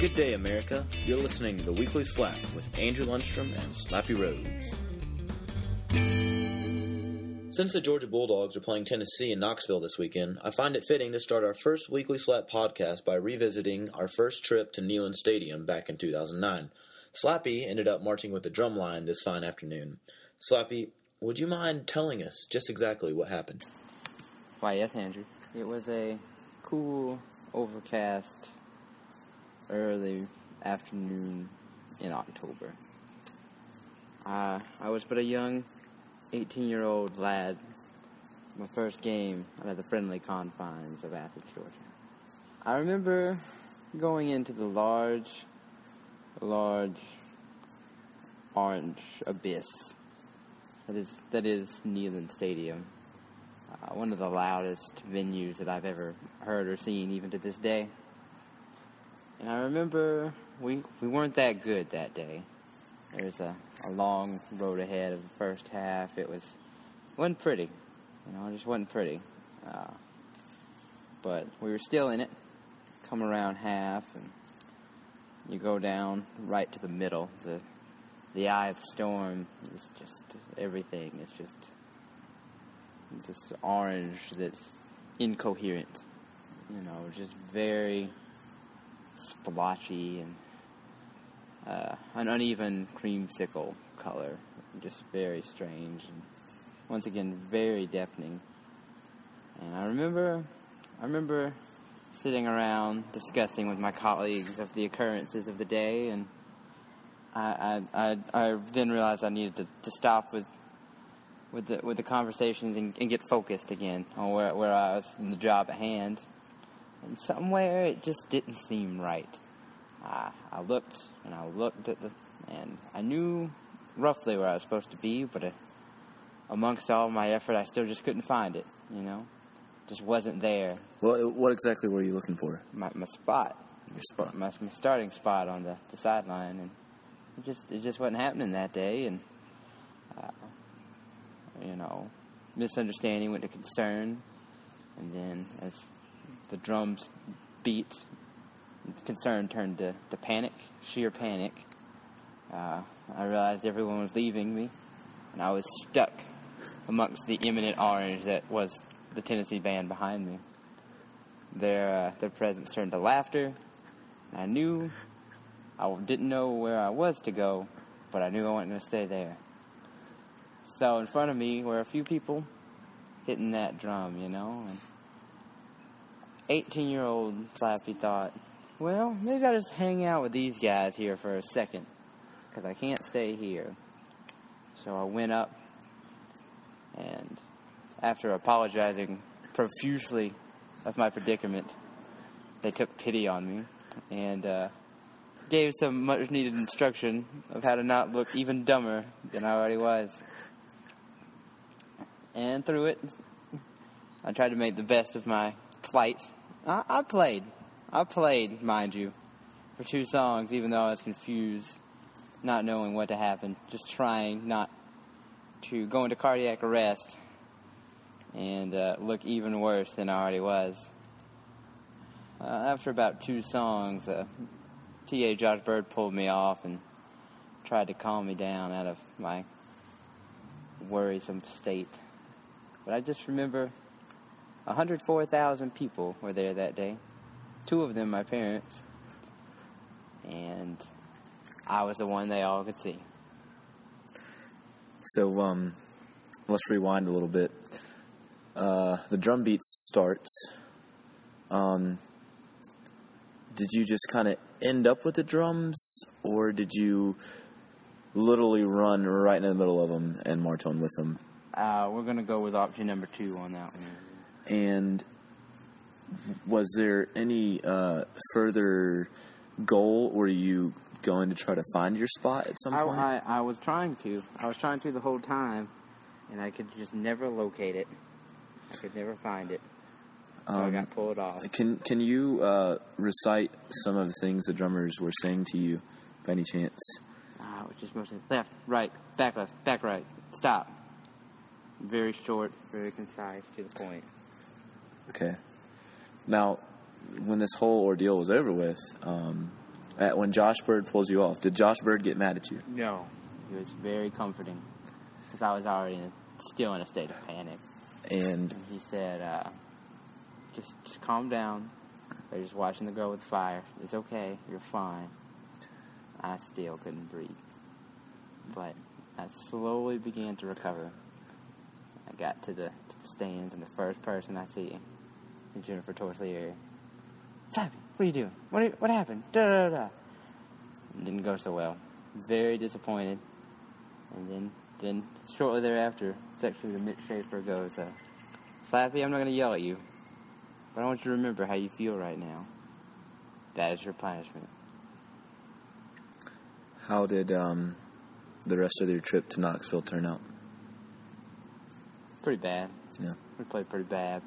Good day, America. You're listening to the Weekly Slap with Andrew Lundstrom and Slappy Rhodes. Since the Georgia Bulldogs are playing Tennessee in Knoxville this weekend, I find it fitting to start our first Weekly Slap podcast by revisiting our first trip to Neyland Stadium back in 2009. Slappy ended up marching with the drumline this fine afternoon. Slappy, would you mind telling us just exactly what happened? Why, yes, Andrew. It was a cool, overcast, early afternoon in October. I was but a young 18 year old lad. My first game under the friendly confines of Athens, Georgia. I remember going into the large, large orange abyss that is that is Neyland Stadium. Uh, one of the loudest venues that I've ever heard or seen, even to this day. And I remember we we weren't that good that day. There was a, a long road ahead of the first half. It was wasn't pretty, you know, it just wasn't pretty. Uh, but we were still in it. Come around half, and you go down right to the middle. The the eye of the storm is just everything. It's just this orange that's incoherent. You know, just very splotchy and uh, an uneven creamsicle color. Just very strange and once again very deafening. And I remember, I remember sitting around discussing with my colleagues of the occurrences of the day, and I, I, I, I then realized I needed to, to stop with with the with the conversations and, and get focused again on where where I was in the job at hand. And somewhere it just didn't seem right. I, I looked and I looked at the and I knew roughly where I was supposed to be, but uh, amongst all my effort, I still just couldn't find it. You know, just wasn't there. Well, what exactly were you looking for? My my spot, Your spot. my, my starting spot on the, the sideline, and it just it just wasn't happening that day, and uh, you know, misunderstanding went to concern, and then as the drums beat, concern turned to, to panic, sheer panic. Uh, I realized everyone was leaving me, and I was stuck amongst the imminent orange that was the Tennessee band behind me. Their uh, their presence turned to laughter. I knew I didn't know where I was to go, but I knew I wasn't going to stay there. So in front of me were a few people hitting that drum, you know, and 18 year old Slappy thought, well, maybe I'll just hang out with these guys here for a second, because I can't stay here. So I went up, and after apologizing profusely of my predicament, they took pity on me and uh, gave some much needed instruction of how to not look even dumber than I already was. And through it, I tried to make the best of my plight. I, I played. I played, mind you, for two songs, even though I was confused, not knowing what to happen, just trying not to go into cardiac arrest and uh, look even worse than I already was. Uh, after about two songs, uh, TA Josh Bird pulled me off and tried to calm me down out of my worrisome state. But I just remember 104,000 people were there that day. Two of them my parents. And I was the one they all could see. So, um, let's rewind a little bit. Uh, the drum beat starts. Um, did you just kind of end up with the drums, or did you literally run right in the middle of them and march on with them? Uh, we're going to go with option number two on that one. And was there any uh, further goal? Were you going to try to find your spot at some I, point? I, I was trying to. I was trying to the whole time, and I could just never locate it. I could never find it. So I Um, got pulled off. Can Can you uh, recite some of the things the drummers were saying to you, by any chance? Ah, which is mostly left, right, back left, back right, stop. Very short, very concise, to the point. Okay. Now, when this whole ordeal was over with, um, at when Josh Bird pulls you off? Did Josh Bird get mad at you? No. It was very comforting because I was already in, still in a state of panic. And And he said, uh, just, just calm down. They're just watching the girl with the fire. It's okay. You're fine. I still couldn't breathe. But I slowly began to recover. I got to the, to the stands, and the first person I see is Jennifer Torsier. Simon, what are you doing? What, what happened? Da da da. da. Didn't go so well. Very disappointed. And then, then shortly thereafter, it's actually the Mitch Schaefer goes, uh, Slappy, I'm not going to yell at you, but I want you to remember how you feel right now. That is your punishment. how did um, the rest of your trip to Knoxville turn out? Pretty bad. Yeah. We played pretty bad.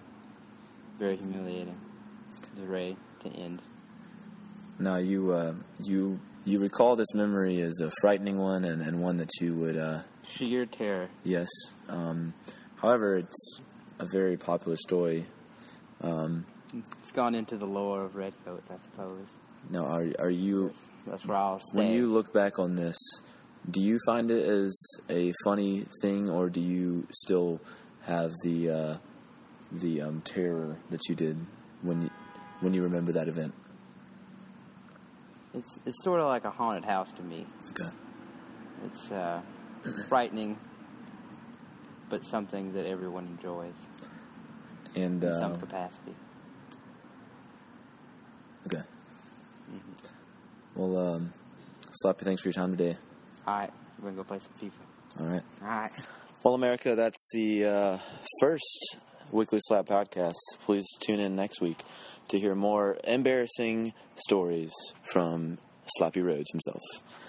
Very humiliating. The Ray to end. Now you uh, you you recall this memory as a frightening one and, and one that you would uh, Sheer terror. yes. Um, however, it's a very popular story. Um, It's gone into the lore of Redcoats, I suppose. now, are are you That's where I'll stay. when you look back on this? Do you find it as a funny thing, or do you still have the uh, the um, terror that you did when you when you remember that event? It's, it's sort of like a haunted house to me. Okay. It's uh, frightening, but something that everyone enjoys And in uh, some capacity. okay. Well, um, Slappy, thanks for your time today. All right, we're going to go play some FIFA. All right. All right. Well, America, that's the uh, first Weekly Slap podcast. Please tune in next week to hear more embarrassing stories from Slappy Rhodes himself.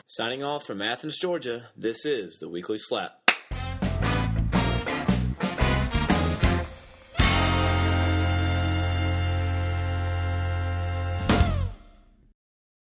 Signing off from Athens, Georgia, this is the Weekly Slap.